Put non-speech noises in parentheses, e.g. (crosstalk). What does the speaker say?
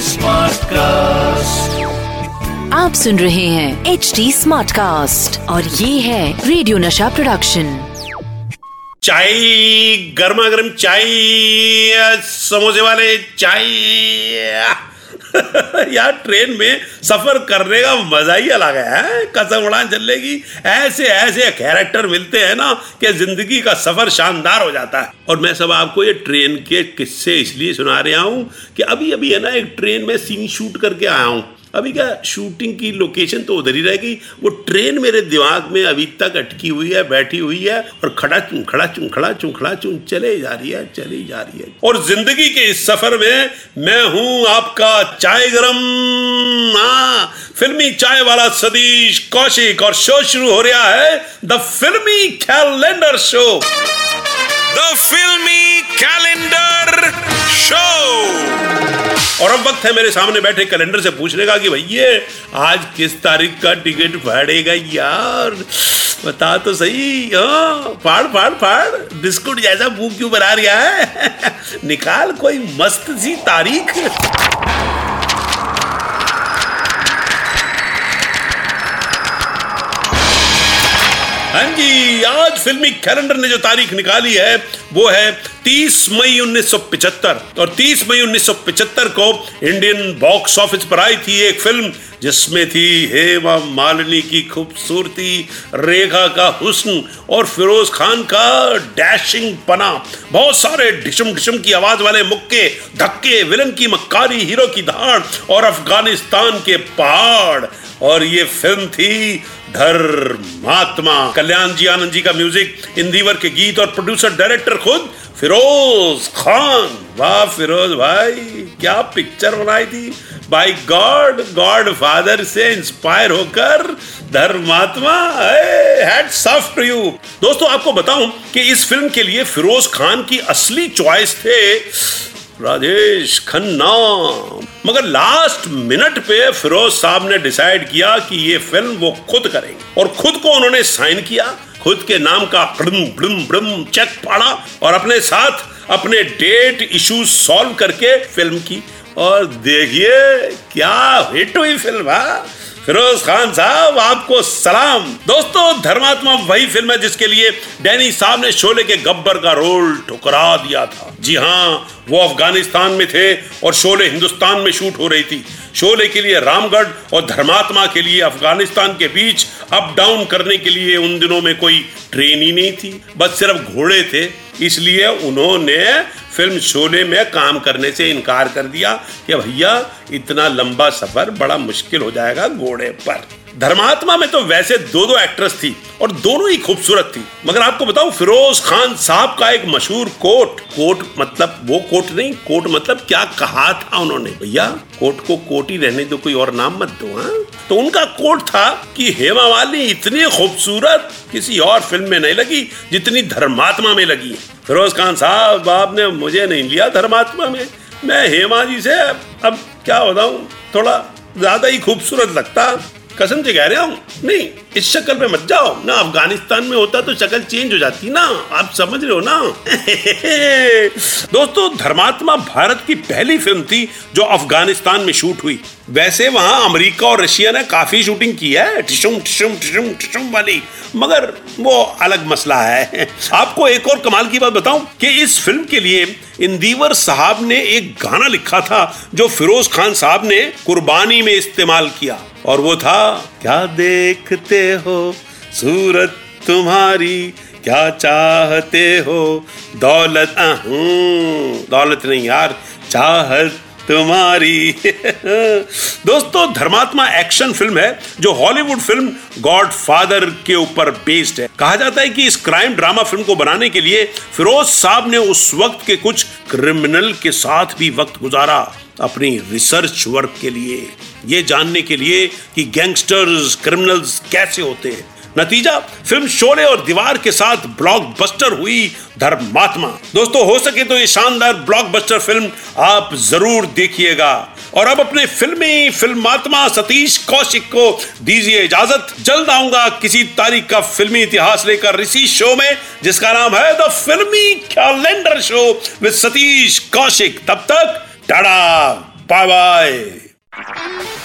Smart cast आप सुन रहे हैं एच डी स्मार्ट कास्ट और ये है रेडियो नशा प्रोडक्शन चाय गर्मा गर्म चाय समोसे वाले चाय। (laughs) यार ट्रेन में सफ़र करने का मज़ा ही अलग है कसम उड़ान चलेगी। ऐसे ऐसे कैरेक्टर मिलते हैं ना कि ज़िंदगी का सफ़र शानदार हो जाता है। और मैं सब आपको ये ट्रेन के किस्से इसलिए सुना रहा हूँ कि अभी अभी है ना, एक ट्रेन में सीन शूट करके आया हूँ। अभी क्या शूटिंग की लोकेशन तो उधर ही रहेगी वो ट्रेन मेरे दिमाग में अभी तक अटकी हुई है, बैठी हुई है और खड़ा चूं खड़ा चूं खड़ा चूं खड़ा चूं, चले जा रही है, चली जा रही है। और ज़िंदगी के इस सफ़र में मैं हूँ आपका चाय गरम। हाँ फिल्मी चाय वाला सतीश कौशिक और शो शुरू हो रहा है द फिल्मी कैलेंडर शो द फिल्मी वक्त है मेरे सामने बैठे, कैलेंडर से पूछने का कि भैया, आज किस तारीख का टिकट फाड़ेगा यार? बता तो सही। हाँ फाड़ फाड़ फाड़। बिस्कुट जैसा भूख क्यों बना रहा है? (laughs) निकाल कोई मस्त सी तारीख। हाँ जी, आज फिल्मी कैलेंडर ने जो तारीख निकाली है, वो है 30 मई 1975 और 30 मई 1975 को इंडियन बॉक्स ऑफ़िस पर आई थी एक फ़िल्म, जिसमें थी हेमा मालिनी की खूबसूरती, रेखा का हुस्न और फिरोज खान का डैशिंग पना। बहुत सारे ढिशम ढिशम की आवाज़ वाले मुक्के, धक्के, विलन की मक्कारी, हीरो की धाड़ और अफ़गानिस्तान के पहाड़। और ये फ़िल्म थी धर्मात्मा। कल्याण जी, आनंद जी का म्यूज़िक इंदिवर के गीत और प्रोड्यूसर डायरेक्टर खुद, फिरोज खान। वाह फिरोज भाई, क्या पिक्चर बनाई थी। बाई गॉड गॉड फादर से इंस्पायर होकर धर्मात्मा यू दोस्तों, आपको बताऊँ कि इस फ़िल्म के लिए फिरोज खान की असली चॉइस थे राजेश खन्ना। मगर लास्ट मिनट पे फिरोज साहब ने डिसाइड किया कि ये फ़िल्म वो खुद करेंगे। और खुद को उन्होंने साइन किया। खुद के नाम का ब्रम ब्रम ब्रम चेक पाड़ा और अपने साथ अपने डेट इश्यूज़ सॉल्व करके फ़िल्म की। और देखिए, क्या हिट हुई फ़िल्म है। फिरोज खान साहब, आपको सलाम। दोस्तों, धर्मात्मा वही फ़िल्म है जिसके लिए डैनी साहब ने शोले के गब्बर का रोल ठुकरा दिया था। जी हाँ वो अफ़गानिस्तान में थे और शोले हिंदुस्तान में शूट हो रही थी। शोले के लिए रामगढ़ और धर्मात्मा के लिए अफ़गानिस्तान के बीच अप डाउन करने के लिए उन दिनों में कोई ट्रेन ही नहीं थी। बस सिर्फ़ घोड़े थे, इसलिए उन्होंने फ़िल्म शोले में काम करने से इनकार कर दिया कि भैया, इतना लंबा सफ़र बड़ा मुश्किल हो जाएगा घोड़े पर। धर्मात्मा में तो वैसे दो दो एक्ट्रेस थी और दोनों ही खूबसूरत थी। मगर आपको बताऊँ, फिरोज खान साहब का एक मशहूर कोट कोट मतलब वो कोट नहीं, कोट मतलब क्या कहा था उन्होंने? भैया, कोट को कोट ही रहने दो, कोई और नाम मत दो हाँ? तो उनका कोट था कि हेमा मालिनी इतनी खूबसूरत किसी और फ़िल्म में नहीं लगी, जितनी धर्मात्मा में लगी। फिरोज खान साहब, आपने मुझे नहीं लिया धर्मात्मा में। मैं हेमा जी से अब क्या बताऊँ, थोड़ा ज़्यादा ही खूबसूरत लगता। कसम से कह रहा हूँ, नहीं। इस शक्ल पे मत जाओ। ना, अफ़गानिस्तान में होता तो शक्ल चेंज हो जाती ना। आप समझ रहे हो ना? (laughs) दोस्तों, धर्मात्मा भारत की पहली फ़िल्म थी जो अफ़गानिस्तान में शूट हुई। वैसे वहाँ अमेरिका और रशिया ने काफ़ी शूटिंग की है। टिशुम टिशुम टिशुम टिशुम वाली। मगर वो अलग मसला है। आपको एक और कमाल की बात बताऊँ कि इस फ़िल्म के लिए इंदिवर साहब ने एक गाना लिखा था, जो फिरोज खान साहब ने कुर्बानी में इस्तेमाल किया। और वो था, क्या देखते हो? सूरत तुम्हारी क्या चाहते हो? दौलत दौलत नहीं यार चाहत तुम्हारी। दोस्तों, धर्मात्मा एक्शन फ़िल्म है, जो हॉलीवुड फ़िल्म गॉड फादर के ऊपर बेस्ड है। कहा जाता है कि इस क्राइम ड्रामा फ़िल्म को बनाने के लिए फिरोज साहब ने उस वक्त के कुछ क्रिमिनल के साथ भी वक्त गुजारा, अपनी रिसर्च वर्क के लिए। ये जानने के लिए कि गैंगस्टर्स क्रिमिनल्स कैसे होते हैं। नतीजा, फ़िल्म शोले और दीवार के साथ ब्लॉकबस्टर हुई धर्मात्मा। दोस्तों, हो सके तो ये शानदार ब्लॉकबस्टर फ़िल्म आप ज़रूर देखिएगा। और अब अपने फिल्मी फिल्मात्मा सतीश कौशिक को दीजिए इजाज़त। जल्द आऊँगा किसी तारीख का फिल्मी इतिहास लेकर इसी शो में, जिसका नाम है the Filmy calendar show with Satish Kaushik. तब तक टाटा बाय बाय